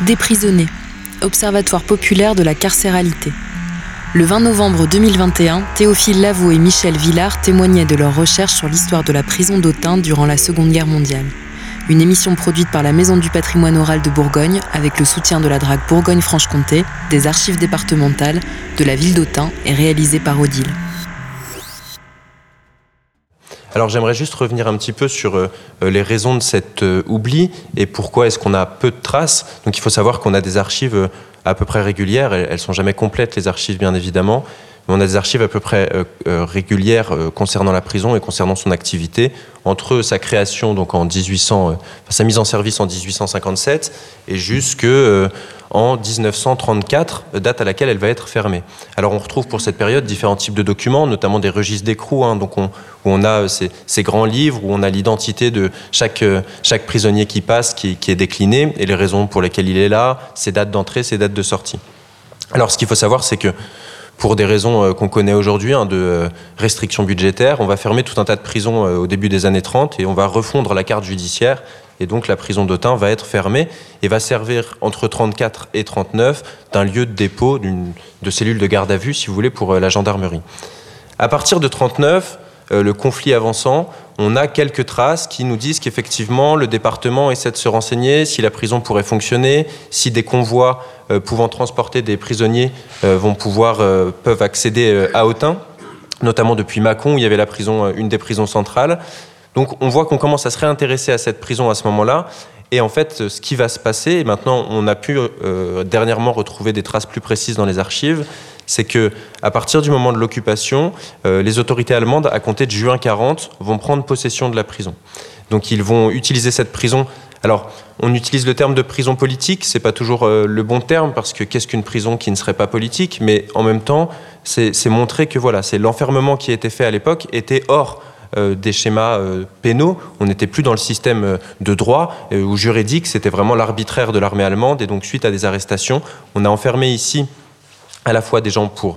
Déprisonnés, Observatoire populaire de la carcéralité. Le 20 novembre 2021, Théophile Lavaux et Michel Villard témoignaient de leurs recherches sur l'histoire de la prison d'Autun durant la Seconde Guerre mondiale. Une émission produite par la Maison du patrimoine oral de Bourgogne avec le soutien de la DRAC Bourgogne-Franche-Comté, des archives départementales, de la ville d'Autun et réalisée par Odile. Alors j'aimerais juste revenir un petit peu sur euh, les raisons de cet euh, oubli et pourquoi est-ce qu'on a peu de traces. Donc il faut savoir qu'on a des archives euh, à peu près régulières, elles, elles sont jamais complètes les archives bien évidemment, on a des archives à peu près régulières concernant la prison et concernant son activité entre sa création donc en 1800, sa mise en service en 1857 et jusque en 1934, date à laquelle elle va être fermée. Alors on retrouve pour cette période différents types de documents, notamment des registres d'écrou, hein, donc on, où on a ces, ces, grands livres, où on a l'identité de chaque, chaque prisonnier qui passe, qui, qui est décliné, et les raisons pour lesquelles il est là, ses dates d'entrée, ses dates de sortie. Alors ce qu'il faut savoir, c'est que pour des raisons euh, qu'on connaît aujourd'hui, hein, de euh, restrictions budgétaires, on va fermer tout un tas de prisons euh, au début des années 30 et on va refondre la carte judiciaire et donc la prison d'Autun va être fermée et va servir entre 34 et 39 d'un lieu de dépôt, de cellules de garde à vue, si vous voulez, pour la gendarmerie. À partir de 39, euh, le conflit avançant, on a quelques traces qui nous disent qu'effectivement le département essaie de se renseigner si la prison pourrait fonctionner, si des convois euh, pouvant transporter des prisonniers vont pouvoir peuvent accéder à Autun, notamment depuis Mâcon où il y avait la prison, une des prisons centrales. Donc on voit qu'on commence à se réintéresser à cette prison à ce moment-là. Et en fait, ce qui va se passer, et maintenant on a pu euh, dernièrement retrouver des traces plus précises dans les archives, c'est que à partir du moment de l'occupation, euh, les autorités allemandes, à compter de juin 40, vont prendre possession de la prison. Donc ils vont utiliser cette prison. Alors, on utilise le terme de prison politique, c'est pas toujours euh, le bon terme parce que qu'est-ce qu'une prison qui ne serait pas politique, mais en même temps, c'est montrer que voilà, c'est l'enfermement qui a été fait à l'époque était hors euh, des schémas pénaux. On n'était plus dans le système de droit ou juridique, c'était vraiment l'arbitraire de l'armée allemande. Et donc, suite à des arrestations, on a enfermé ici à la fois des gens pour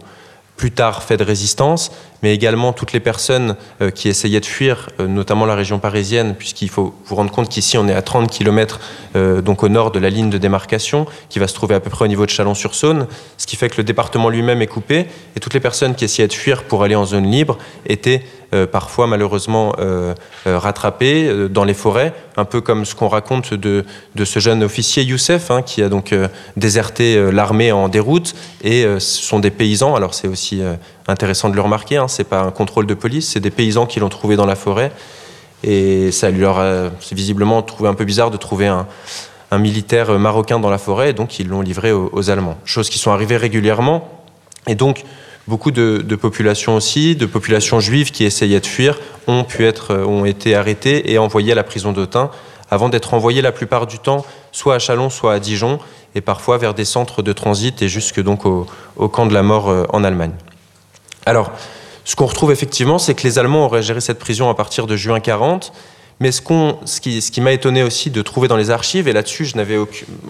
plus tard fait de résistance, mais également toutes les personnes euh, qui essayaient de fuir, euh, notamment la région parisienne, puisqu'il faut vous rendre compte qu'ici on est à 30 km euh, donc au nord de la ligne de démarcation, qui va se trouver à peu près au niveau de Chalon-sur-Saône, ce qui fait que le département lui-même est coupé, et toutes les personnes qui essayaient de fuir pour aller en zone libre étaient parfois malheureusement rattrapées dans les forêts, un peu comme ce qu'on raconte de, de, ce jeune officier Youssef, hein, qui a donc déserté l'armée en déroute, et ce sont des paysans, alors c'est aussi intéressant de le remarquer. Hein, c'est pas un contrôle de police, c'est des paysans qui l'ont trouvé dans la forêt. Et ça lui leur a visiblement trouvé un peu bizarre de trouver un, militaire marocain dans la forêt, et donc ils l'ont livré aux, Allemands. Choses qui sont arrivées régulièrement. Et donc, beaucoup de, populations aussi, de populations juives qui essayaient de fuir, ont pu être, ont été arrêtées et envoyées à la prison d'Autun, avant d'être envoyées la plupart du temps, soit à Chalon, soit à Dijon, et parfois vers des centres de transit et jusque donc au, au camp de la mort euh, en Allemagne. Alors, ce qu'on retrouve effectivement, c'est que les Allemands auraient géré cette prison à partir de juin 40, mais ce, ce qui, ce qui m'a étonné aussi de trouver dans les archives, et là-dessus je n'avais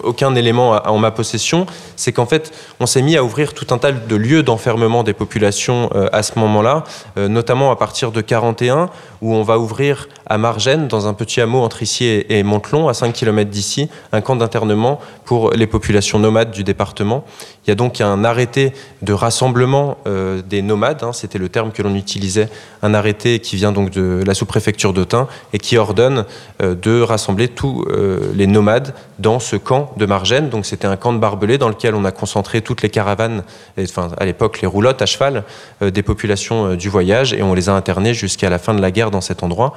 aucun, élément en ma possession, c'est qu'en fait on s'est mis à ouvrir tout un tas de lieux d'enfermement des populations euh, à ce moment-là, euh, notamment à partir de 41, où on va ouvrir à Margène, dans un petit hameau entre ici et, Montelon, à 5 km d'ici, un camp d'internement pour les populations nomades du département. Il y a donc un arrêté de rassemblement euh, des nomades, hein, c'était le terme que l'on utilisait, un arrêté qui vient donc de la sous-préfecture d'Autun et qui ordonne euh, de rassembler tous euh, les nomades dans ce camp de Margène. Donc c'était un camp de barbelés dans lequel on a concentré toutes les caravanes, enfin à l'époque les roulottes à cheval euh, des populations du voyage et on les a internées jusqu'à la fin de la guerre dans cet endroit.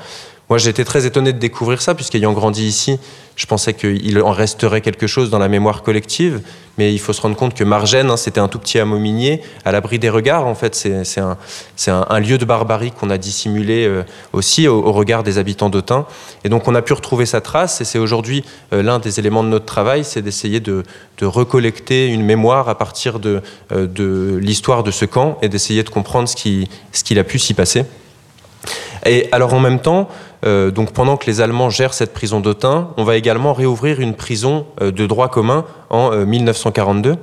Moi, j'étais très étonné de découvrir ça, puisqu'ayant grandi ici, je pensais qu'il en resterait quelque chose dans la mémoire collective. Mais il faut se rendre compte que Margène, hein, c'était un tout petit hameau minier, à l'abri des regards. En fait, c'est un, lieu de barbarie qu'on a dissimulé euh, aussi au, regard des habitants d'Autun. Et donc, on a pu retrouver sa trace. Et c'est aujourd'hui euh, l'un des éléments de notre travail, c'est d'essayer de, recollecter une mémoire à partir de, euh, de l'histoire de ce camp et d'essayer de comprendre ce qu'il ce qu'il a pu s'y passer. Et alors en même temps, euh, donc pendant que les Allemands gèrent cette prison d'Autun, on va également réouvrir une prison euh, de droit commun en 1942. Euh,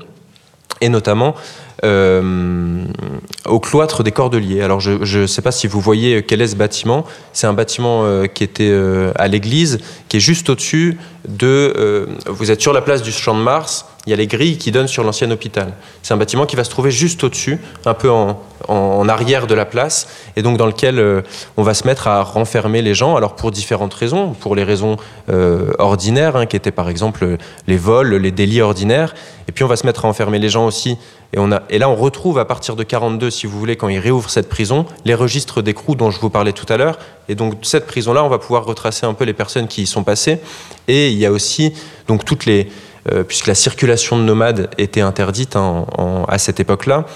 et notamment, au cloître des Cordeliers. Alors je ne sais pas si vous voyez quel est ce bâtiment. C'est un bâtiment qui était à l'église, qui est juste au-dessus de... vous êtes sur la place du Champ de Mars, il y a les grilles qui donnent sur l'ancien hôpital. C'est un bâtiment qui va se trouver juste au-dessus, un peu en, arrière de la place, et donc dans lequel euh, on va se mettre à renfermer les gens, alors pour différentes raisons, pour les raisons euh, ordinaires, hein, qui étaient par exemple les vols, les délits ordinaires, et puis on va se mettre à enfermer les gens aussi. Et, on a, et là, on retrouve à partir de 42, si vous voulez, quand ils réouvrent cette prison, les registres d'écrou dont je vous parlais tout à l'heure. Et donc cette prison-là, on va pouvoir retracer un peu les personnes qui y sont passées. Et il y a aussi donc toutes les euh, puisque la circulation de nomades était interdite hein, à cette époque-là.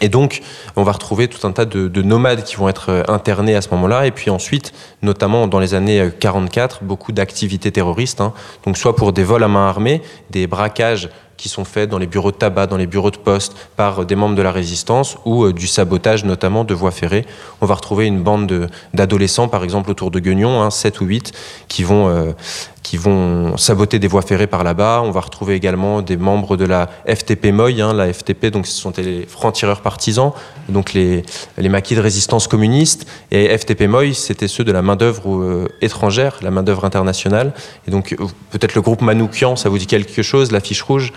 Et donc, on va retrouver tout un tas de, nomades qui vont être euh, internés à ce moment-là. Et puis ensuite, notamment dans les années 44, euh, beaucoup d'activités terroristes. Hein. donc, soit pour des vols à main armée, des braquages qui sont faits dans les bureaux de tabac, dans les bureaux de poste par des membres de la résistance ou du sabotage notamment de voies ferrées. On va retrouver une bande d'adolescents, par exemple autour de Guignon, hein, 7 ou 8, qui vont qui vont saboter des voies ferrées par là-bas. On va retrouver également des membres de la FTP Moy, hein, la FTP, donc ce sont les francs-tireurs partisans, donc les, les maquis de résistance communiste. Et FTP Moy, c'était ceux de la main-d'œuvre euh, étrangère, la main-d'œuvre internationale. Et donc euh, peut-être le groupe Manoukian, ça vous dit quelque chose, la fiche rouge.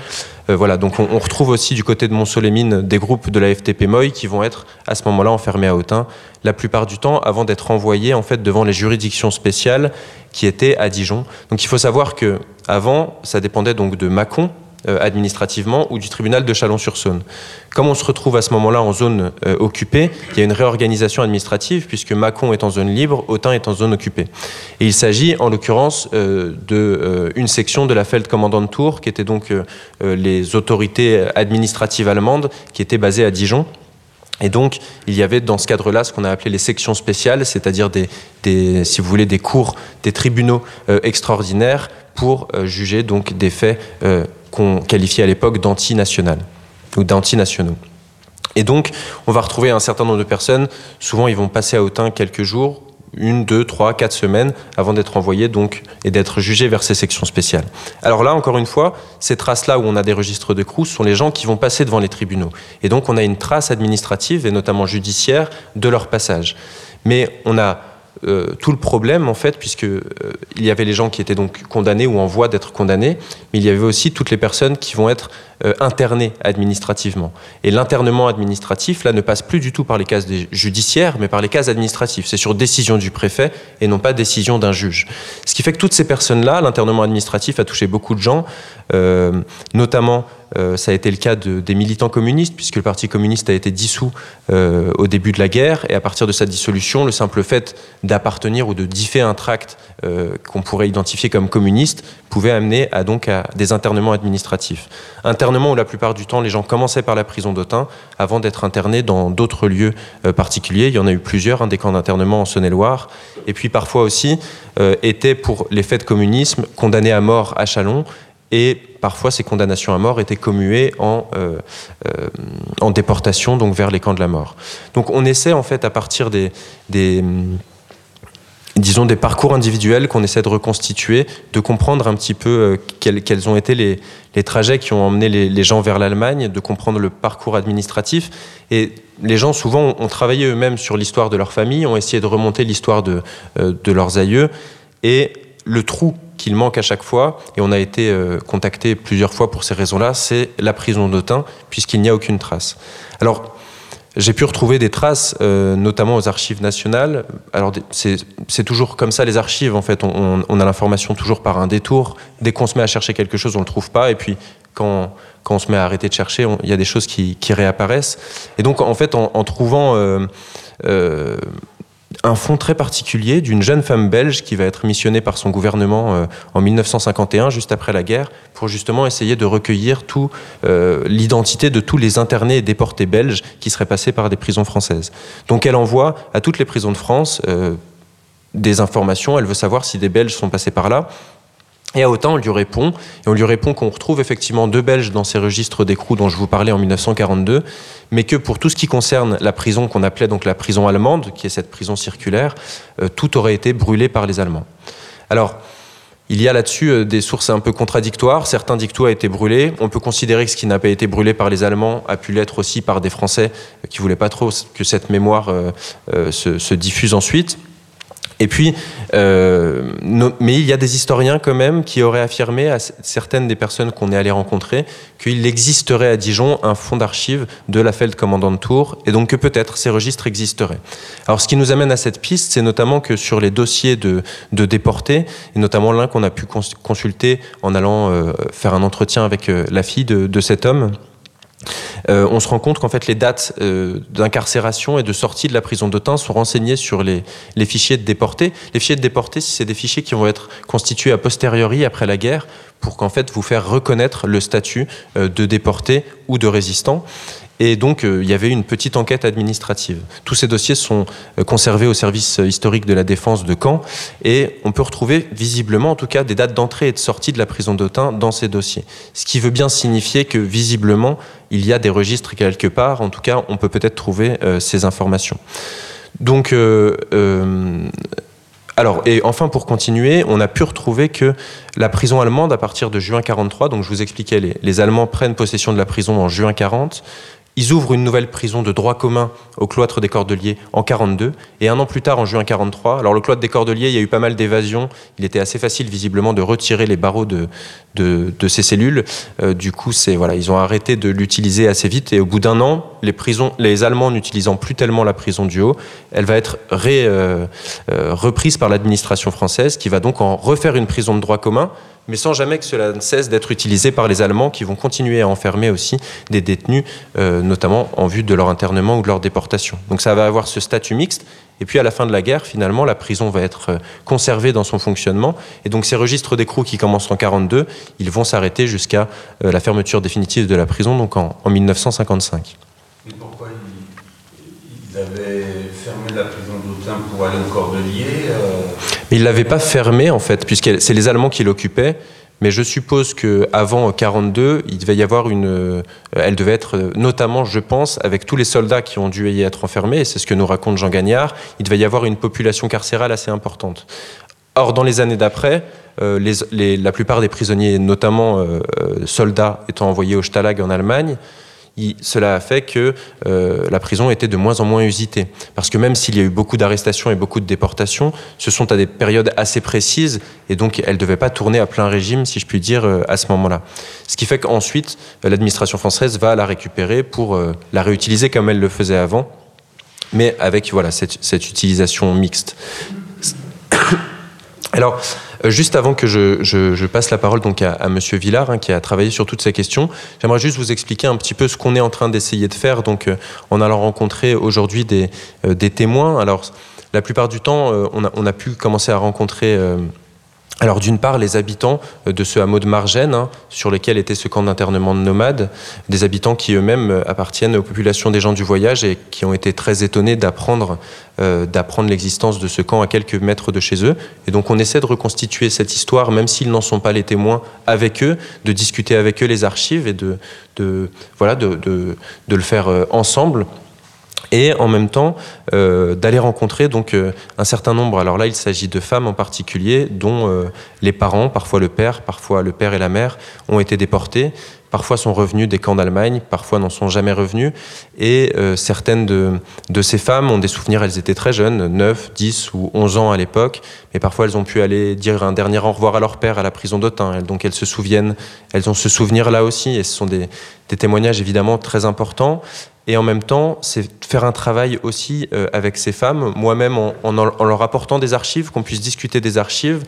Euh, voilà, donc on, retrouve aussi du côté de Mont-Solémine des groupes de la FTP Moy qui vont être à ce moment-là enfermés à Autun, la plupart du temps avant d'être envoyés en fait devant les juridictions spéciales qui étaient à Dijon. Donc il faut savoir que avant, ça dépendait donc de Mâcon, euh, administrativement ou du tribunal de Chalon-sur-Saône. Comme on se retrouve à ce moment-là en zone euh, occupée, il y a une réorganisation administrative puisque Mâcon est en zone libre, Autun est en zone occupée. Et il s'agit en l'occurrence euh, d'une section de la Feldkommandant qui était donc les autorités administratives allemandes qui étaient basées à Dijon. Et donc, il y avait dans ce cadre-là ce qu'on a appelé les sections spéciales, c'est-à-dire des, si vous voulez, des cours, des tribunaux extraordinaires pour juger donc des faits qu'on qualifiait à l'époque d'anti-national ou d'anti-nationaux. Et donc, on va retrouver un certain nombre de personnes. Souvent, ils vont passer à Autun quelques jours, une, deux, trois, quatre semaines avant d'être envoyés donc et d'être jugés vers ces sections spéciales. Alors là, encore une fois, ces traces-là où on a des registres de Crous sont les gens qui vont passer devant les tribunaux. Et donc, on a une trace administrative et notamment judiciaire de leur passage. Mais on a euh, tout le problème en fait, puisque euh, il y avait les gens qui étaient donc condamnés ou en voie d'être condamnés, mais il y avait aussi toutes les personnes qui vont être euh, administrativement. Et l'internement administratif là ne passe plus du tout par les cases judiciaires, mais par les cases administratives. C'est sur décision du préfet et non pas décision d'un juge. Ce qui fait que toutes ces personnes-là, l'internement administratif a touché beaucoup de gens, notamment euh, ça a été le cas des militants communistes, puisque le Parti communiste a été dissous euh, au début de la guerre, et à partir de sa dissolution, le simple fait d'appartenir ou de differ un tract euh, qu'on pourrait identifier comme communiste pouvait amener à, donc, à des internements administratifs. Où la plupart du temps, les gens commençaient par la prison d'Autun avant d'être internés dans d'autres lieux particuliers. Il y en a eu plusieurs, hein, des camps d'internement en Saône-et-Loire, et puis parfois aussi étaient pour les faits de communisme condamnés à mort à Chalon et parfois ces condamnations à mort étaient commuées en, euh, euh, en déportation donc vers les camps de la mort. Donc on essaie en fait à partir des disons des parcours individuels qu'on essaie de reconstituer, de comprendre un petit peu euh, quels, ont été les, les, trajets qui ont emmené les, gens vers l'Allemagne, de comprendre le parcours administratif. Et les gens souvent ont, travaillé eux-mêmes sur l'histoire de leur famille, ont essayé de remonter l'histoire de, de leurs aïeux. Et le trou qu'il manque à chaque fois, et on a été euh, contacté plusieurs fois pour ces raisons-là, c'est la prison d'Autun, puisqu'il n'y a aucune trace. Alors, j'ai pu retrouver des traces, euh, notamment aux archives nationales. Alors, c'est toujours comme ça, les archives, en fait, on, a l'information toujours par un détour. Dès qu'on se met à chercher quelque chose, on ne le trouve pas, et puis quand, quand on se met à arrêter de chercher, il y a des choses qui, réapparaissent. Et donc, en fait, en, trouvant... Euh, un fonds très particulier d'une jeune femme belge qui va être missionnée par son gouvernement euh, en 1951, juste après la guerre, pour justement essayer de recueillir tout euh, l'identité de tous les internés et déportés belges qui seraient passés par des prisons françaises. Donc elle envoie à toutes les prisons de France euh, des informations, elle veut savoir si des Belges sont passés par là. Et à autant, on lui répond, et on lui répond qu'on retrouve effectivement deux Belges dans ces registres d'écrou dont je vous parlais en 1942, mais que pour tout ce qui concerne la prison qu'on appelait donc la prison allemande, qui est cette prison circulaire, euh, tout aurait été brûlé par les Allemands. Alors, il y a là-dessus des sources un peu contradictoires. Certains dictos ont été brûlés. On peut considérer que ce qui n'a pas été brûlé par les Allemands a pu l'être aussi par des Français qui voulaient pas trop que cette mémoire se, se diffuse ensuite. Et puis, euh, mais il y a des historiens quand même qui auraient affirmé à certaines des personnes qu'on est allé rencontrer qu'il existerait à Dijon un fonds d'archives de la Commandant de et donc que peut-être ces registres existeraient. Alors, ce qui nous amène à cette piste, c'est notamment que sur les dossiers de, déportés, et notamment l'un qu'on a pu consulter en allant euh, faire un entretien avec euh, la fille de cet homme, euh, on se rend compte qu'en fait les dates euh, d'incarcération et de sortie de la prison d'Autun sont renseignées sur les, fichiers de déportés. Les fichiers de déportés, c'est des fichiers qui vont être constitués a posteriori après la guerre pour qu'en fait vous faire reconnaître le statut euh, de déporté ou de résistant. Et donc, euh, il y avait une petite enquête administrative. Tous ces dossiers sont euh, conservés au service historique de la défense de Caen. Et on peut retrouver visiblement, en tout cas, des dates d'entrée et de sortie de la prison d'Autun dans ces dossiers. Ce qui veut bien signifier que, visiblement, il y a des registres quelque part. En tout cas, on peut peut-être trouver euh, ces informations. Donc, alors, et enfin, pour continuer, on a pu retrouver que la prison allemande, à partir de juin 43, donc je vous expliquais, les, les Allemands prennent possession de la prison en juin 40, ils ouvrent une nouvelle prison de droit commun au cloître des Cordeliers en 42 et un an plus tard, en juin 43. Alors le cloître des Cordeliers, il y a eu pas mal d'évasions. Il était assez facile visiblement de retirer les barreaux de, de, ces cellules. Euh, du coup, c'est voilà, ils ont arrêté de l'utiliser assez vite et au bout d'un an, les prisons, les Allemands n'utilisant plus tellement la prison du Haut, elle va être euh, euh, reprise par l'administration française qui va donc en refaire une prison de droit commun mais sans jamais que cela ne cesse d'être utilisé par les Allemands qui vont continuer à enfermer aussi des détenus, notamment en vue de leur internement ou de leur déportation. Donc ça va avoir ce statut mixte. Et puis à la fin de la guerre, finalement, la prison va être euh, conservée dans son fonctionnement. Et donc ces registres d'écrou qui commencent en 42, ils vont s'arrêter jusqu'à euh, la fermeture définitive de la prison, donc en, 1955. Et pourquoi ils, avaient fermé la prison d'Autun pour aller au Cordelier mais il l'avait pas fermée en fait, puisque c'est les Allemands qui l'occupaient. Mais je suppose qu'avant 42, il devait y avoir une, euh, elle devait être notamment, je pense, avec tous les soldats qui ont dû y être enfermés, c'est ce que nous raconte Jean Gagnard, il devait y avoir une population carcérale assez importante. Or, dans les années d'après, euh, la plupart des prisonniers, notamment euh, soldats, étant envoyés au Stalag en Allemagne, cela a fait que euh, la prison était de moins en moins usitée. Parce que même s'il y a eu beaucoup d'arrestations et beaucoup de déportations, ce sont à des périodes assez précises et donc elle ne devait pas tourner à plein régime, si je puis dire, euh, à ce moment-là. Ce qui fait qu'ensuite, euh, l'administration française va la récupérer pour la réutiliser comme elle le faisait avant, mais avec voilà, cette, cette utilisation mixte. Alors, juste avant que je, passe la parole donc à, à Monsieur Villard, hein, qui a travaillé sur toutes ces questions, j'aimerais juste vous expliquer un petit peu ce qu'on est en train d'essayer de faire. Donc, euh, en allant rencontrer aujourd'hui des, euh, des, témoins. Alors, la plupart du temps, on, a, pu commencer à rencontrer alors d'une part, les habitants euh, de ce hameau de Margène, hein, sur lequel était ce camp d'internement de nomades, des habitants qui eux-mêmes euh, appartiennent aux populations des gens du voyage et qui ont été très étonnés d'apprendre euh, l'existence de ce camp à quelques mètres de chez eux. Et donc on essaie de reconstituer cette histoire, même s'ils n'en sont pas les témoins, avec eux, de discuter avec eux les archives et de, de voilà de, de, de le faire ensemble et en même temps euh, d'aller rencontrer donc euh, un certain nombre. Alors là, il s'agit de femmes en particulier dont euh, les parents, parfois le père, parfois le père et la mère, ont été déportés, parfois sont revenus des camps d'Allemagne, parfois n'en sont jamais revenus. Et certaines de, de, ces femmes ont des souvenirs, elles étaient très jeunes, 9, 10 ou 11 ans à l'époque, mais parfois elles ont pu aller dire un dernier au revoir à leur père à la prison d'Autun. Donc elles se souviennent, elles ont ce souvenir là aussi, et ce sont des, des témoignages évidemment très importants. Et en même temps, c'est faire un travail aussi euh, avec ces femmes, moi-même en, en, leur apportant des archives, qu'on puisse discuter des archives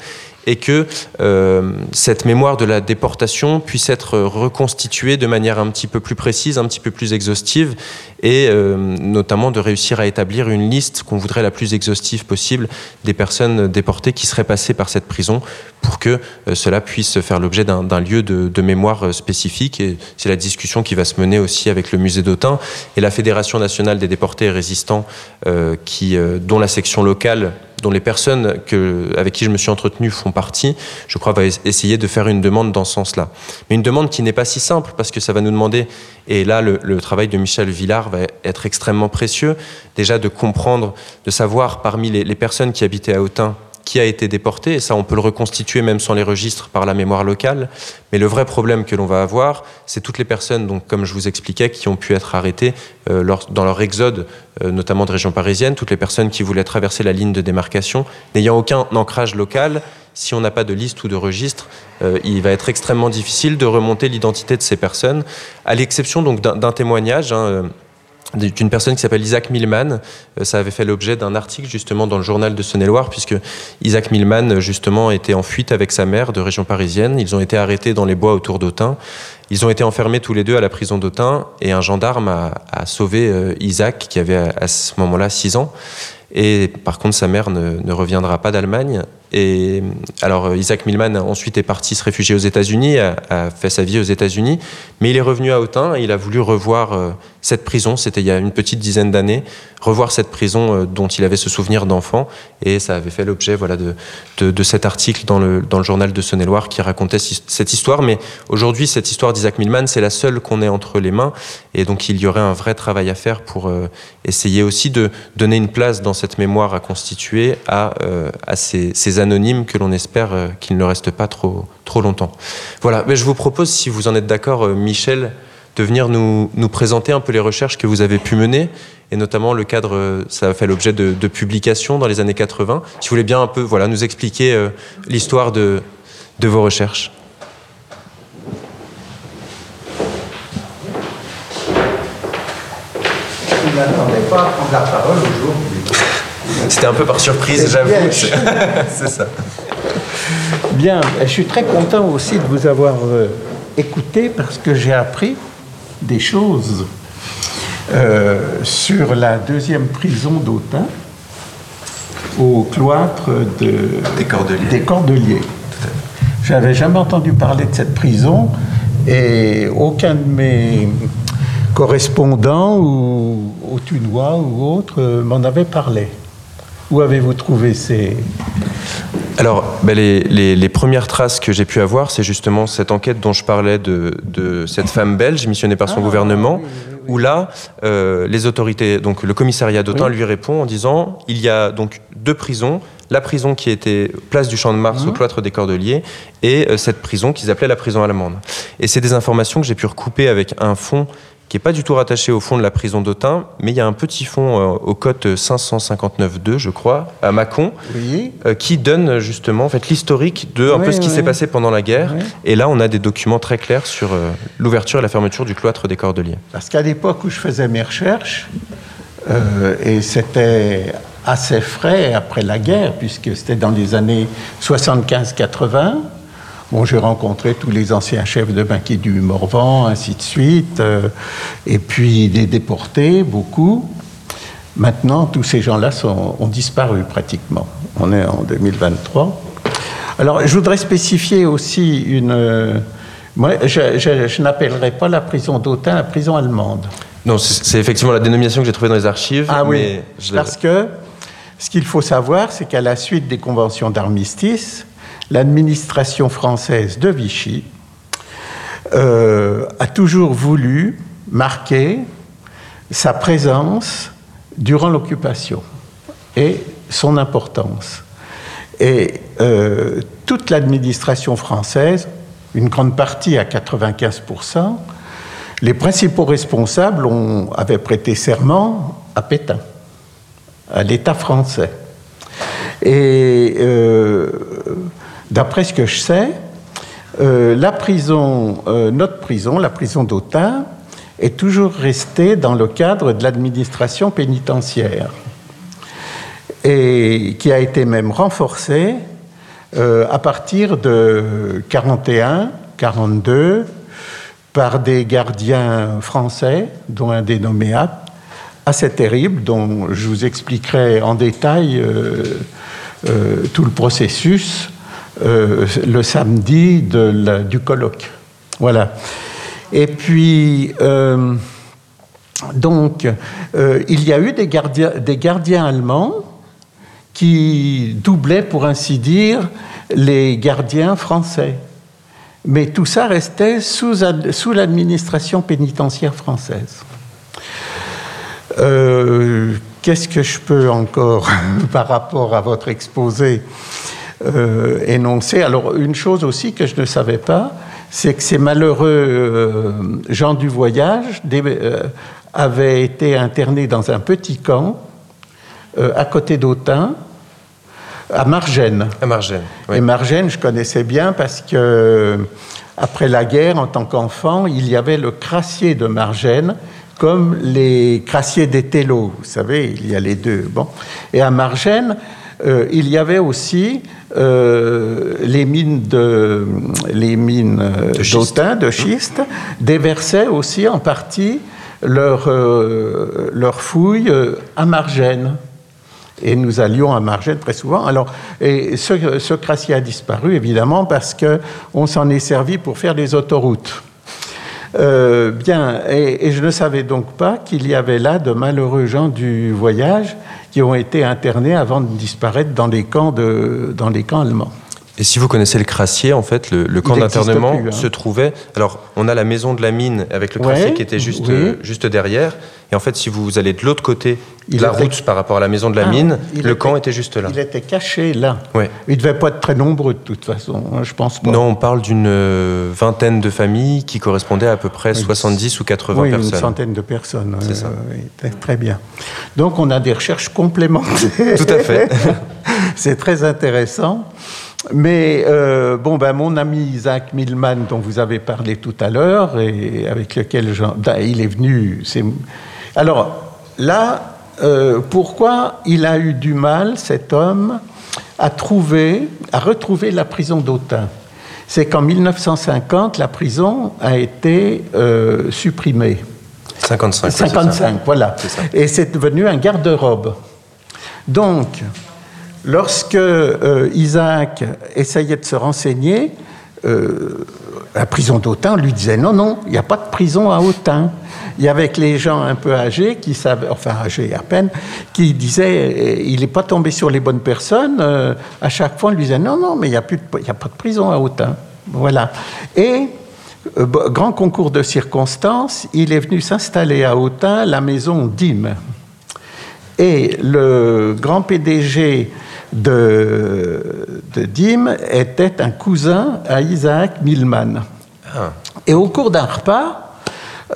et que euh, cette mémoire de la déportation puisse être reconstituée de manière un petit peu plus précise, un petit peu plus exhaustive, et euh, notamment de réussir à établir une liste qu'on voudrait la plus exhaustive possible des personnes déportées qui seraient passées par cette prison pour que euh, cela puisse faire l'objet d'un lieu de, mémoire spécifique. Et c'est la discussion qui va se mener aussi avec le musée d'Autun et la Fédération nationale des déportés et résistants, dont la section locale dont les personnes avec qui je me suis entretenu font partie, je crois, va essayer de faire une demande dans ce sens-là. Mais une demande qui n'est pas si simple parce que ça va nous demander, et là le, travail de Michel Villard va être extrêmement précieux, déjà de comprendre, de savoir parmi les, personnes qui habitaient à Autun, qui a été déporté, et ça on peut le reconstituer même sans les registres par la mémoire locale. Mais le vrai problème que l'on va avoir, c'est toutes les personnes, donc comme je vous expliquais, qui ont pu être arrêtées euh, dans leur exode, euh, notamment de région parisienne, toutes les personnes qui voulaient traverser la ligne de démarcation, n'ayant aucun ancrage local. Si on n'a pas de liste ou de registre, euh, il va être extrêmement difficile de remonter l'identité de ces personnes, à l'exception donc d'un témoignage. Hein, d'une personne qui s'appelle Isaac Milman. Euh, ça avait fait l'objet d'un article justement dans le journal de Saône-et-Loire, puisque Isaac Milman justement était en fuite avec sa mère de région parisienne. Ils ont été arrêtés dans les bois autour d'Autun. Ils ont été enfermés tous les deux à la prison d'Autun et un gendarme a, sauvé euh, Isaac qui avait à ce moment-là 6 ans. Et par contre, sa mère ne reviendra pas d'Allemagne. Et alors, euh, Isaac Milman ensuite est parti se réfugier aux États-Unis, a, fait sa vie aux États-Unis, mais il est revenu à Autun et il a voulu revoir cette prison, c'était il y a une petite dizaine d'années, revoir cette prison euh, dont il avait ce souvenir d'enfant, et ça avait fait l'objet voilà, de, de, cet article dans le, dans le journal de Saône-et-Loire qui racontait cette histoire. Mais aujourd'hui, cette histoire d'Isaac Milman, c'est la seule qu'on ait entre les mains, et donc il y aurait un vrai travail à faire pour euh, essayer aussi de donner une place dans cette mémoire à constituer à, euh, à ces, ces, anonymes que l'on espère qu'il ne reste pas trop, trop longtemps. Voilà, mais je vous propose, si vous en êtes d'accord, Michel, de venir nous, nous, présenter un peu les recherches que vous avez pu mener, et notamment le cadre, ça a fait l'objet de, de, publications dans les années 80. Si vous voulez bien un peu voilà, nous expliquer euh, l'histoire de, de vos recherches. Je n'attendais pas à prendre la parole aujourd'hui. C'était un peu par surprise, j'avoue. C'est ça. Bien, je suis très content aussi de vous avoir euh, écouté parce que j'ai appris des choses euh, sur la deuxième prison d'Autun au cloître de, des Cordeliers. Des Cordeliers. J'avais jamais entendu parler de cette prison et aucun de mes correspondants ou autunois ou autres m'en avait parlé. Où avez-vous trouvé ces, alors, ben les, les, les, premières traces que j'ai pu avoir, c'est justement cette enquête dont je parlais de, de cette femme belge missionnée par son ah, gouvernement, oui, oui, oui. où là, euh, les autorités, donc le commissariat d'Autun lui répond en disant il y a donc deux prisons, la prison qui était place du Champ de Mars mmh. au cloître des Cordeliers et euh, cette prison qu'ils appelaient la prison allemande. Et c'est des informations que j'ai pu recouper avec un fond qui n'est pas du tout rattaché au fond de la prison d'Autun, mais il y a un petit fond euh, au code 559.2, je crois, à Mâcon, oui. euh, qui donne justement en fait, l'historique de un Oui, peu ce qui oui. s'est passé pendant la guerre. Et là, on a des documents très clairs sur euh, l'ouverture et la fermeture du cloître des Cordeliers. Parce qu'à l'époque où je faisais mes recherches, euh, et c'était assez frais après la guerre, puisque c'était dans les années 75-80, Bon, j'ai rencontré tous les anciens chefs de banquier du Morvan, ainsi de suite, euh, et puis des déportés, beaucoup. Maintenant, tous ces gens-là ont disparu pratiquement. On est en 2023. Alors, je voudrais spécifier aussi une. Euh, moi, je, je, je n'appellerai pas la prison d'Autun la prison allemande. Non, c'est effectivement la dénomination que j'ai trouvée dans les archives. Ah oui, parce que ce qu'il faut savoir, c'est qu'à la suite des conventions d'armistice, l'administration française de Vichy euh, a toujours voulu marquer sa présence durant l'occupation et son importance. Et euh, toute l'administration française, une grande partie à 95%, les principaux responsables ont, avaient prêté serment à Pétain, à l'État français. Et euh, d'après ce que je sais, euh, la prison, euh, notre prison, la prison d'Autun, est toujours restée dans le cadre de l'administration pénitentiaire et qui a été même renforcée euh, à partir de 41, 42 par des gardiens français, dont un dénommé assez terrible, dont je vous expliquerai en détail tout le processus euh, le samedi du colloque. Voilà. Et puis, euh, donc, euh, il y a eu des gardiens, des gardiens allemands qui doublaient, pour ainsi dire, les gardiens français. Mais tout ça restait sous, l'administration pénitentiaire française. Qu'est-ce que je peux encore, par rapport à votre exposé, euh, énoncer Alors, une chose aussi que je ne savais pas, c'est que ces malheureux euh, gens du voyage euh, avaient été internés dans un petit camp à côté d'Autun, à Margène. À Margène. Et Margène, je connaissais bien parce que après la guerre, en tant qu'enfant, il y avait le crassier de Margène comme les crassiers des Télos. Vous savez, il y a les deux. Bon. Et à Margène, euh, il y avait aussi euh, les mines de les mines euh, d'Autun, de schiste, déversaient aussi en partie leurs leur fouilles à Margène. Et nous allions à Margène très souvent. Alors, et ce, ce crassier a disparu, évidemment, parce qu'on s'en est servi pour faire des autoroutes. Euh, bien, et, je ne savais donc pas qu'il y avait là de malheureux gens du voyage qui ont été internés avant de disparaître dans les camps, de, dans les camps allemands. Et si vous connaissez le Crassier, en fait, le, camp d'internement hein. se trouvait. Alors, on a la maison de la mine avec le Crassier qui était juste, euh, juste derrière. Et en fait, si vous allez de l'autre côté de la route par rapport à la maison de la ah, mine, le camp était juste là. Il était caché là. Ouais. Il ne devait pas être très nombreux de toute façon, hein, je pense pas. Non, on parle d'une euh, vingtaine de familles qui correspondaient à, peu près 70 ou 80 personnes. une centaine de personnes. C'est ça. très bien. Donc, on a des recherches complémentaires. Tout à fait. C'est très intéressant. Mais euh, bon, ben, mon ami Isaac Milman, dont vous avez parlé tout à l'heure, et avec lequel ben, il est venu. Alors là, euh, pourquoi il a eu du mal, cet homme, à trouver, à retrouver la prison d'Autun? C'est qu'en 1950, la prison a été euh, supprimée. 55. 55, voilà. Et c'est devenu un garde-robe. Donc, Lorsque euh, Isaac essayait de se renseigner, euh, la prison d'Autun lui disait non, non, il n'y a pas de prison à Autun. Il y avait les gens un peu âgés, qui savaient, enfin âgés à peine, qui disaient eh, il n'est pas tombé sur les bonnes personnes. Euh, à chaque fois, on lui disait non, non, mais il n'y a, a pas de prison à Autun. Voilà. Et grand concours de circonstances, il est venu s'installer à Autun, la maison Dîmes. Et le grand PDG de, de Dim était un cousin à Isaac Milman. Ah. Et au cours d'un repas,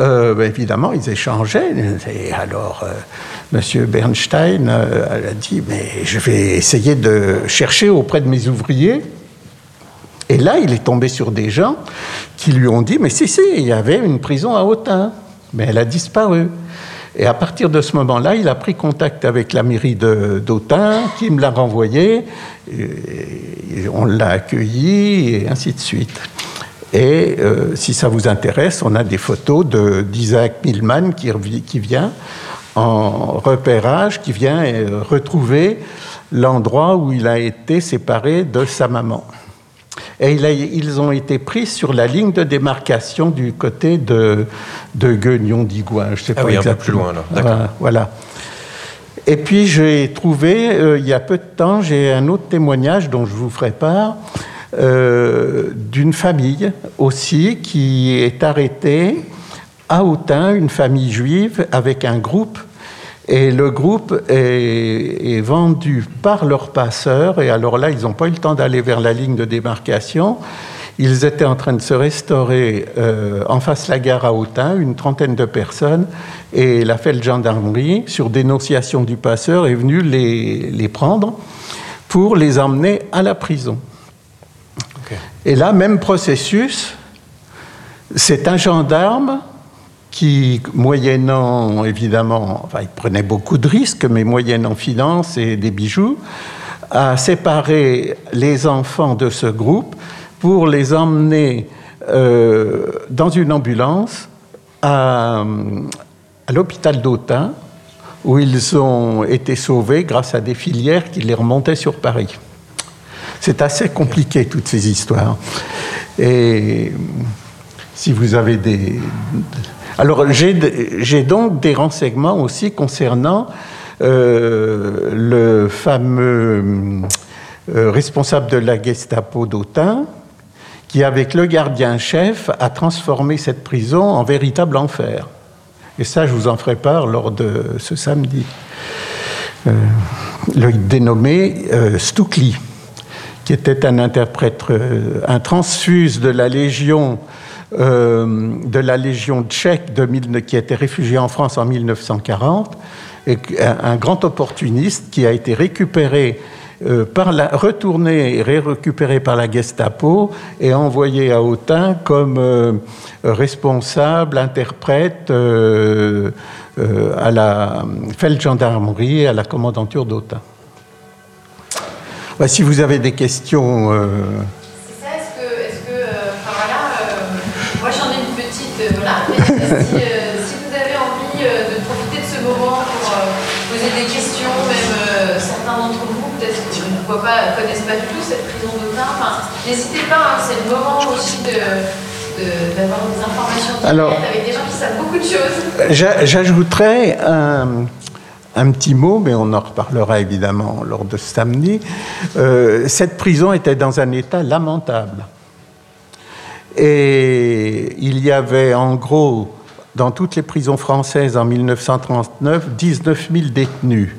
euh, ben, évidemment, ils échangeaient. Et alors, euh, M. Bernstein euh, a dit Mais je vais essayer de chercher auprès de mes ouvriers. Et là, il est tombé sur des gens qui lui ont dit Mais si, si, il y avait une prison à Autun, mais elle a disparu. Et à partir de ce moment-là, il a pris contact avec la mairie d'Autun, qui me l'a renvoyé, et on l'a accueilli, et ainsi de suite. Et euh, si ça vous intéresse, on a des photos d'Isaac Milman qui, qui, vient en repérage, qui vient euh, retrouver l'endroit où il a été séparé de sa maman. Et ils ont été pris sur la ligne de démarcation du côté de, de Guigouin. Je sais ah pas oui, exactement. un peu plus loin, là. Voilà. Et puis j'ai trouvé, euh, il y a peu de temps, j'ai un autre témoignage dont je vous ferai part, euh, d'une famille aussi qui est arrêtée à Autun, une famille juive, avec un groupe et le groupe est, vendu par leurs passeurs. Et alors là, ils n'ont pas eu le temps d'aller vers la ligne de démarcation. Ils étaient en train de se restaurer euh, en face de la gare à Autun, une trentaine de personnes. Et la FEL gendarmerie, sur dénonciation du passeur, est venue les prendre pour les emmener à la prison. Et là, même processus, c'est un gendarme qui, moyennant évidemment, enfin, il prenait beaucoup de risques, mais moyennant finance et des bijoux, a séparé les enfants de ce groupe pour les emmener euh, dans une ambulance à, à l'hôpital d'Autun, où ils ont été sauvés grâce à des filières qui les remontaient sur Paris. C'est assez compliqué, toutes ces histoires. Et si vous avez des, alors j'ai donc des renseignements aussi concernant euh, le fameux euh, responsable de la Gestapo d'Autun, qui avec le gardien-chef a transformé cette prison en véritable enfer. Et ça, je vous en ferai part lors de ce samedi. le dénommé Stukli, qui était un interprète, un transfuse de la Légion de la Légion tchèque de, qui était réfugié en France en 1940, et un grand opportuniste qui a été récupéré euh, par la, retourné et récupéré par la Gestapo et envoyé à Autun comme euh, responsable, interprète euh, à la Feldgendarmerie, à la commandanture d'Autun. Si vous avez des questions. C'est ça, est-ce que, est que enfin voilà, moi j'en ai une petite, voilà, mais si, si, vous avez envie de profiter de ce moment pour poser des questions, même certains d'entre vous, pas, connaissent pas du tout cette prison d'Autun. Enfin, n'hésitez pas, hein, c'est le moment aussi de, d'avoir des informations avec des gens qui savent beaucoup de choses. J'ajouterais un, un, petit mot, mais on en reparlera évidemment lors de samedi. Euh, cette prison était dans un état lamentable. Et il y avait en gros, dans toutes les prisons françaises en 1939, 19 000 détenus.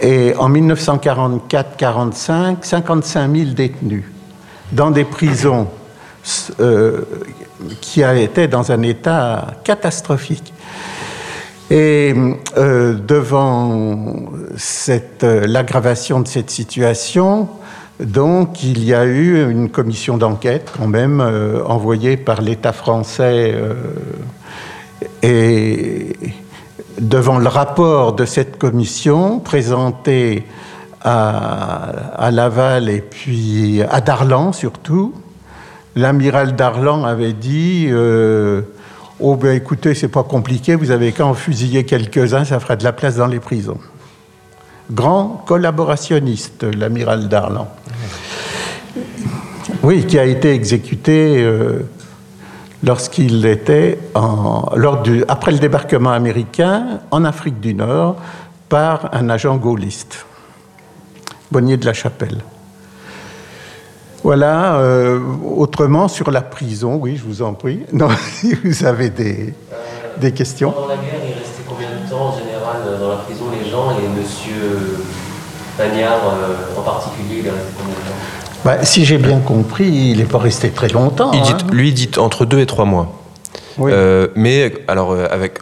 Et en 1944-45, 55 000 détenus dans des prisons euh, qui étaient dans un état catastrophique. Et euh, devant euh, l'aggravation de cette situation, donc il y a eu une commission d'enquête quand même envoyée par l'État français et devant le rapport de cette commission présenté à, Laval et puis à Darlan surtout, l'amiral Darlan avait dit euh, Oh, ben écoutez, c'est pas compliqué, vous avez qu'à en fusiller quelques-uns, ça fera de la place dans les prisons. Grand collaborationniste, l'amiral Darlan. Oui, qui a été exécuté. Euh, lorsqu'il était du, après le débarquement américain en Afrique du Nord par un agent gaulliste, Bonnier de la Chapelle. Voilà, euh, autrement sur la prison, oui, je vous en prie. Non, si vous avez des, des questions. Pendant la guerre, il restait combien de temps en général dans la prison les gens et M. Pagnard euh, en particulier, il est resté combien de temps? Bah, si j'ai bien compris, il n'est pas resté très longtemps. Il dit, hein. Lui, il dit entre deux et trois mois. Euh, mais alors, euh, avec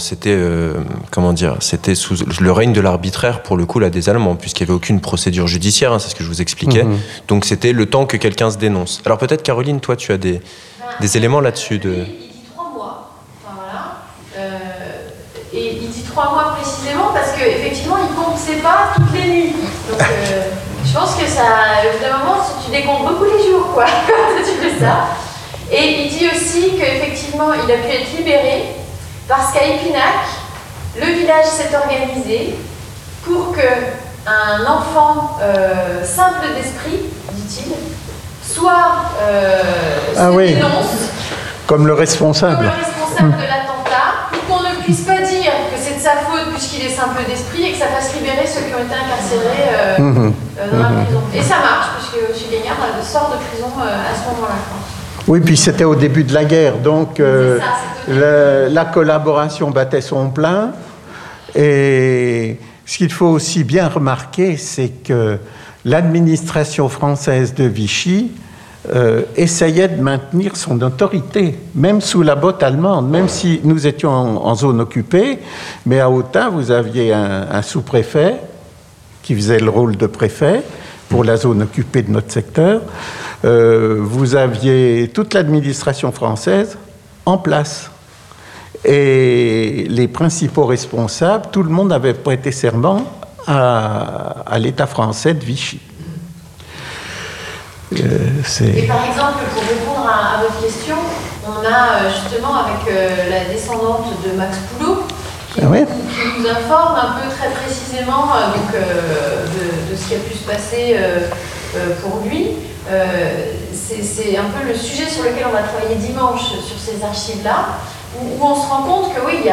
c'était euh, comment dire c'était sous le règne de l'arbitraire pour le coup là des Allemands puisqu'il n'y avait aucune procédure judiciaire hein, c'est ce que je vous expliquais mhm. donc c'était le temps que quelqu'un se dénonce alors peut-être Caroline toi tu as des, des éléments là-dessus de il, dit trois mois enfin, voilà. et il dit trois mois précisément parce qu'effectivement il compte ses pas toutes les nuits donc je pense que ça, au bout d'un moment, tu décomptes beaucoup les jours, quoi, quand tu fais ça. Et il dit aussi qu'effectivement, il a pu être libéré parce qu'à Épinac, le village s'est organisé pour que un enfant euh, simple d'esprit, dit-il, soit euh, ah oui. comme le responsable, comme le responsable de l'attentat, pour qu'on ne puisse pas dire que c'est de sa faute puisqu'il est simple d'esprit et que ça fasse libérer ceux qui ont été incarcérés. Euh, mhm. Euh, Et ça marche, puisque chez Gagnard sort de prison à ce moment-là. Oui, puis c'était au début de la guerre, donc euh, la collaboration battait son plein. Et ce qu'il faut aussi bien remarquer, c'est que l'administration française de Vichy essayait de maintenir son autorité, même sous la botte allemande, même si nous étions en, zone occupée, mais à Autun, vous aviez un sous-préfet qui faisait le rôle de préfet pour la zone occupée de notre secteur, euh, vous aviez toute l'administration française en place. Et les principaux responsables, tout le monde avait prêté serment à, l'État français de Vichy. Euh, et par exemple, pour répondre à, votre question, on a euh, justement avec la descendante de Max Poulot, qui, ah nous informe un peu très précisément euh, donc, euh, de, ce qui a pu se passer euh, pour lui. c'est un peu le sujet sur lequel on va travailler dimanche sur ces archives-là, où, on se rend compte que oui,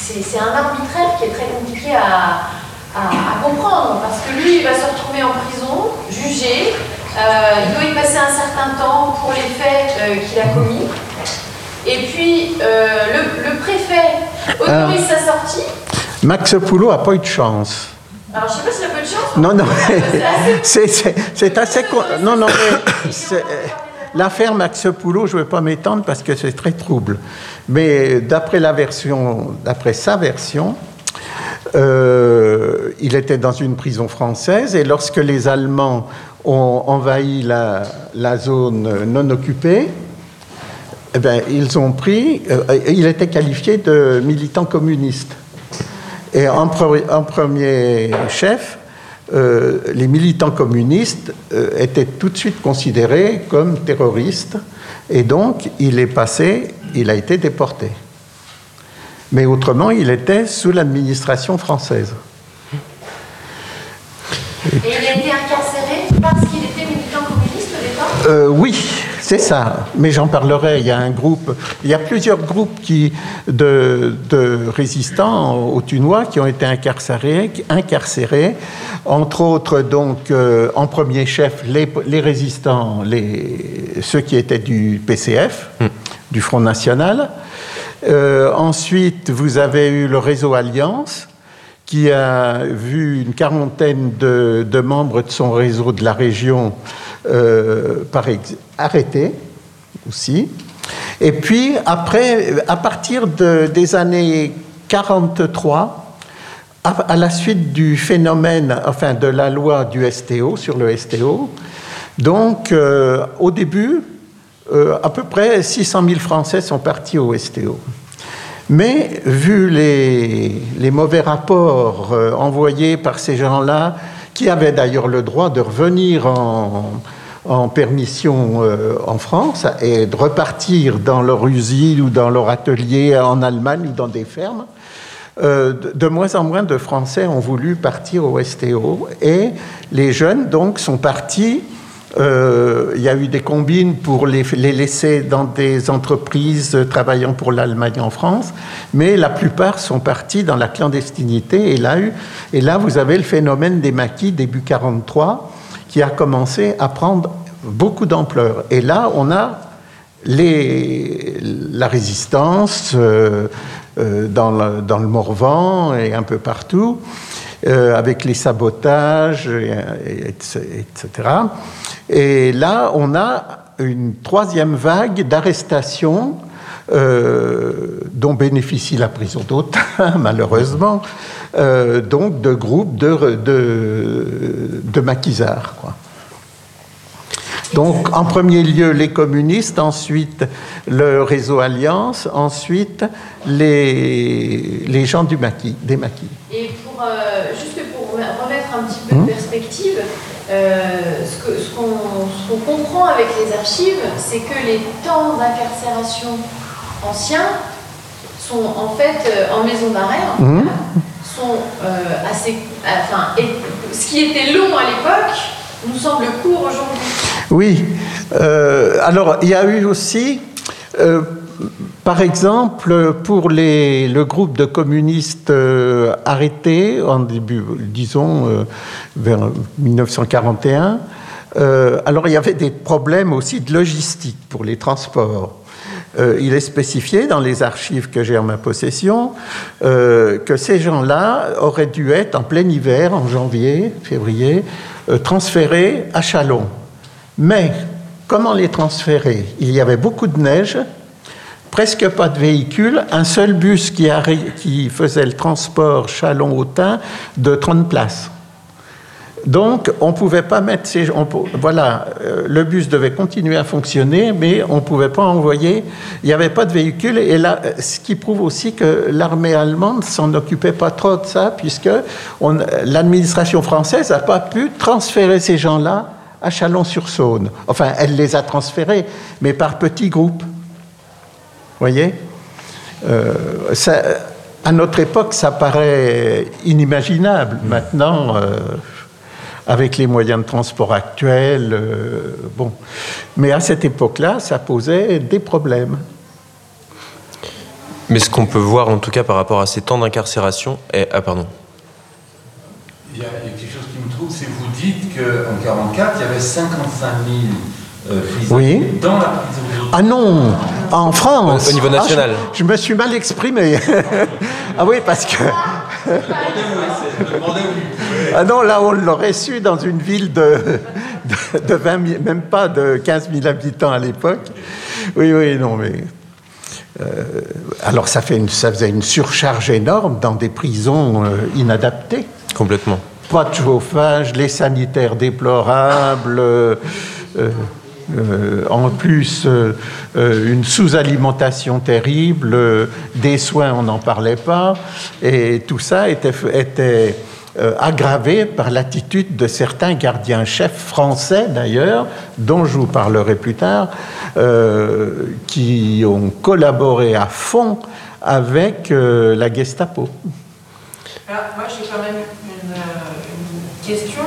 c'est un arbitraire qui est très compliqué à, à, comprendre, parce que lui, il va se retrouver en prison, jugé, il doit y passer un certain temps pour les faits qu'il a commis. Et puis, le, le préfet autorise sa sortie. Max Poulot n'a pas eu de chance. Alors, je sais pas s'il a pas de chance. Non, non, c'est assez. Non, non, mais l'affaire Max Poulot, je ne veux pas m'étendre parce que c'est très trouble. Mais d'après la version, d'après sa version, euh, il était dans une prison française et lorsque les Allemands ont envahi la, zone non occupée, eh bien, ils ont pris. Euh, il était qualifié de militant communiste. Et en, premier chef, euh, les militants communistes étaient tout de suite considérés comme terroristes. Et donc, il est passé, il a été déporté. Mais autrement, il était sous l'administration française. Et il a été incarcéré parce qu'il était militant communiste au départ euh, Oui, c'est ça. Mais j'en parlerai. Il y a un groupe, il y a plusieurs groupes qui, de, résistants au Tunois qui ont été incarcérés, incarcérés entre autres, donc, euh, en premier chef, les, résistants, les, ceux qui étaient du PCF, hmm. du Front National. Euh, ensuite, vous avez eu le réseau Alliance, qui a vu une quarantaine de, membres de son réseau de la région euh, arrêtés aussi. Et puis, après, à partir des années 43, à, la suite du phénomène, enfin de la loi du STO, sur le STO, donc euh, au début, euh, à peu près 600 000 Français sont partis au STO. Mais vu les, mauvais rapports euh, envoyés par ces gens-là, qui avaient d'ailleurs le droit de revenir en, permission euh, en France et de repartir dans leur usine ou dans leur atelier en Allemagne ou dans des fermes, de moins en moins de Français ont voulu partir au STO et les jeunes donc sont partis euh, il y a eu des combines pour les, laisser dans des entreprises travaillant pour l'Allemagne en France, mais la plupart sont partis dans la clandestinité. Et là, vous avez le phénomène des maquis début 43 qui a commencé à prendre beaucoup d'ampleur. Et là, on a la résistance euh, euh, dans, le, Morvan et un peu partout, avec les sabotages, etc. Et là, on a une troisième vague d'arrestations euh, dont bénéficie la prison d'Autun, malheureusement, euh, donc de groupes de, de, de maquisards. Quoi. Donc, en premier lieu, les communistes, ensuite le réseau Alliance, ensuite les, les gens du maquis, des maquis. Et pour, euh, juste pour remettre un petit peu de hum? perspective, euh, ce qu'on comprend avec les archives, c'est que les temps d'incarcération anciens sont en fait euh, en maison d'arrêt, mmh. sont euh, assez. Enfin, ce qui était long à l'époque nous semble court aujourd'hui. Oui. alors, il y a eu aussi par exemple, pour le groupe de communistes euh, arrêtés en début, disons, euh, vers 1941, euh, alors il y avait des problèmes aussi de logistique pour les transports. il est spécifié dans les archives que j'ai en ma possession que ces gens-là auraient dû être en plein hiver, en janvier, février, transférés à Chalon. Mais comment les transférer? Il y avait beaucoup de neige presque pas de véhicules, un seul bus qui, faisait le transport Chalon-Autun de 30 places. Donc, on pouvait pas mettre ces. voilà, euh, le bus devait continuer à fonctionner, mais on ne pouvait pas envoyer. Il n'y avait pas de véhicules. Et là, ce qui prouve aussi que l'armée allemande s'en occupait pas trop de ça, puisque l'administration française n'a pas pu transférer ces gens-là à Chalon-sur-Saône. Enfin, elle les a transférés, mais par petits groupes voyez? Euh, À notre époque, ça paraît inimaginable. Maintenant, euh, avec les moyens de transport actuels, euh, bon. Mais à cette époque-là, ça posait des problèmes. Mais ce qu'on peut voir, en tout cas, par rapport à ces temps d'incarcération, est... Ah, pardon. Il y, a, quelque chose qui me trouve, c'est que vous dites qu'en 1944, il y avait 55 000 euh, oui. dans la prison Ah non, en France. Au niveau national. Ah, je, me suis mal exprimé. ah oui, parce que ah non, là, on l'aurait su dans une ville de, de, 20 même pas de 15 000 habitants à l'époque. Oui, oui, non, mais. Euh, alors, ça, fait une, ça faisait une surcharge énorme dans des prisons euh, inadaptées. Complètement. Pas de chauffage, les sanitaires déplorables. Euh, euh, en plus, euh, euh, une sous-alimentation terrible, des soins, on n'en parlait pas, et tout ça était, aggravé par l'attitude de certains gardiens-chefs français d'ailleurs, dont je vous parlerai plus tard, qui ont collaboré à fond avec la Gestapo. Alors, moi, j'ai quand même une, une question.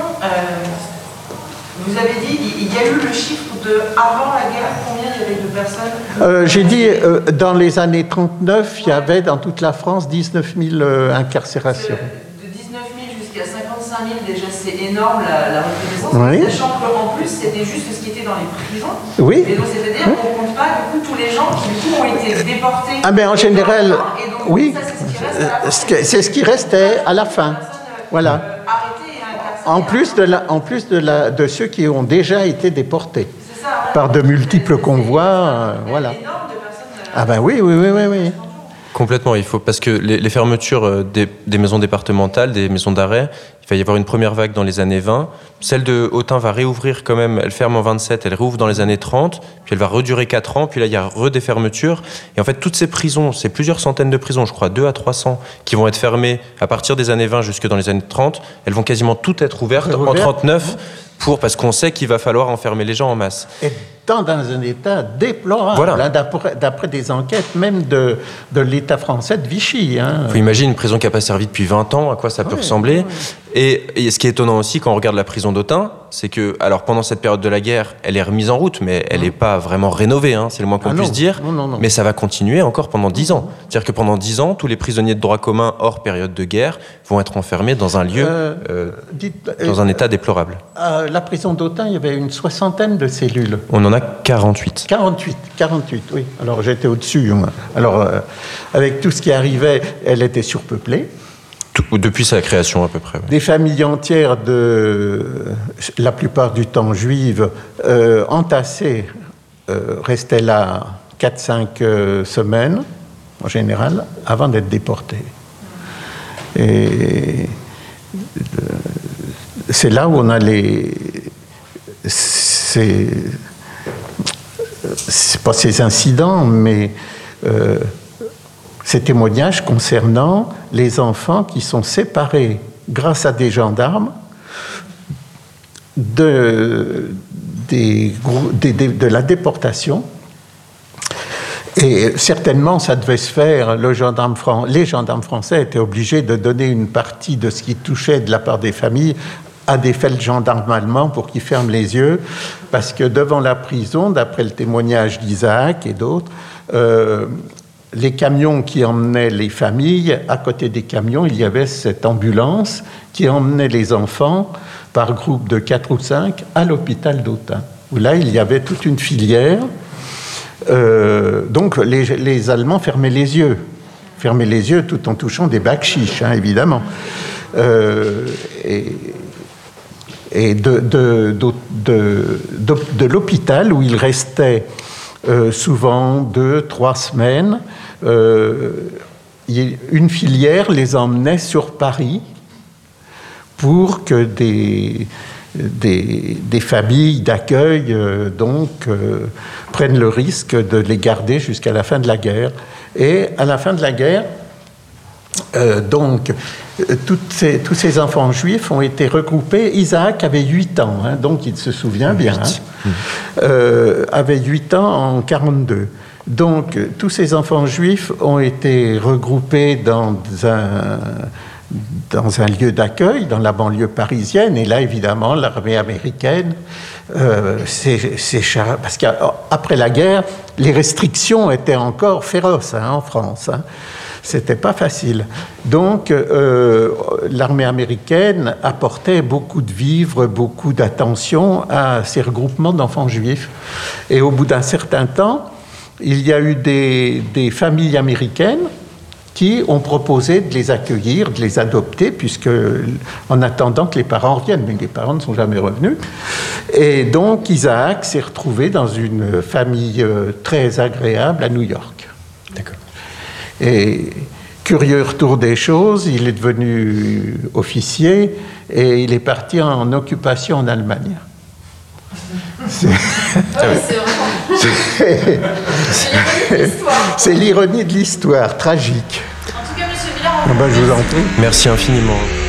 Vous avez dit, il y a eu le chiffre de avant la guerre, combien il y avait de personnes euh, J'ai dit, euh, dans les années 39, il y avait dans toute la France 19 000 euh, incarcérations. De 19 000 jusqu'à 55 000, déjà c'est énorme la, la reconnaissance, sachant qu'en plus c'était juste ce qui était dans les prisons. Oui. Et donc c'est-à-dire qu'on ne compte pas du coup tous les gens qui du coup ont été déportés. Ah mais en général, oui, c'est ce qui restait à la fin. Voilà en plus de, la, en plus de, la, de ceux qui ont déjà été déportés par de multiples convois. Euh, voilà. Ah ben oui, oui, oui, oui, oui. Complètement, il faut parce que les, fermetures euh, des, maisons départementales, des maisons d'arrêt, il va y avoir une première vague dans les années 20. Celle de Autun va réouvrir quand même, elle ferme en 27, elle réouvre dans les années 30, puis elle va redurer 4 ans, puis là il y a re des fermetures. Et en fait, toutes ces prisons, c'est plusieurs centaines de prisons, je crois 2 à 300, qui vont être fermées à partir des années 20 jusque dans les années 30, elles vont quasiment toutes être ouvertes en 39 pour, parce qu'on sait qu'il va falloir enfermer les gens en masse dans un état déplorable, hein, d'après des enquêtes même de, de l'État français de Vichy. Hein. Vous imaginez une prison qui n'a pas servi depuis 20 ans, à quoi ça peut ressembler et, ce qui est étonnant aussi quand on regarde la prison d'Autun, c'est que, alors pendant cette période de la guerre, elle est remise en route, mais elle n'est mmh. pas vraiment rénovée, hein, c'est le moins qu'on ah puisse dire. mais ça va continuer encore pendant 10 ans. C'est-à-dire que pendant 10 ans, tous les prisonniers de droit commun hors période de guerre vont être enfermés dans un lieu, euh, euh, dans un état déplorable. À la prison d'Autun, il y avait une soixantaine de cellules. On en a 48. 48, 48, oui. Alors j'étais au-dessus. Alors, euh, avec tout ce qui arrivait, elle était surpeuplée. Depuis sa création à peu près. Des familles entières, de, la plupart du temps juives, euh, entassées, euh, restaient là 4-5 semaines, en général, avant d'être déportées. Et c'est là où on a les c'est pas ces incidents, mais euh, ces témoignages concernant les enfants qui sont séparés grâce à des gendarmes de, la déportation. Et certainement, ça devait se faire. Les gendarmes français étaient obligés de donner une partie de ce qui touchait de la part des familles à des gendarmes allemands pour qu'ils ferment les yeux, parce que devant la prison, d'après le témoignage d'Isaac et d'autres, euh, les camions qui emmenaient les familles, à côté des camions, il y avait cette ambulance qui emmenait les enfants par groupe de 4 ou 5 à l'hôpital d'Autun, où là, il y avait toute une filière. Euh, donc, les, Allemands fermaient les yeux, fermaient les yeux tout en touchant des bacs chiches, hein, évidemment. Euh, et, de, de, l'hôpital où il restait euh, souvent deux, trois semaines. Euh, une filière les emmenait sur Paris pour que des, des, familles d'accueil euh, donc prennent le risque de les garder jusqu'à la fin de la guerre. Et à la fin de la guerre, donc tous ces enfants juifs ont été regroupés. Isaac avait 8 ans, hein, donc il se souvient bien, hein. euh, avait 8 ans en 42. Donc tous ces enfants juifs ont été regroupés dans un, lieu d'accueil, dans la banlieue parisienne, et là évidemment l'armée américaine, euh, parce qu'après la guerre, les restrictions étaient encore féroces hein, en France. Hein. C'était pas facile. Donc, euh, l'armée américaine apportait beaucoup de vivres, beaucoup d'attention à ces regroupements d'enfants juifs. Et au bout d'un certain temps, il y a eu des, familles américaines qui ont proposé de les accueillir, de les adopter, puisque en attendant que les parents reviennent, mais les parents ne sont jamais revenus. Et donc Isaac s'est retrouvé dans une famille euh, très agréable à New York. Et curieux retour des choses, il est devenu officier et il est parti en occupation en Allemagne. C'est l'ironie de l'histoire, tragique. En tout cas, monsieur Villard, Ah je vous en prie. Merci infiniment.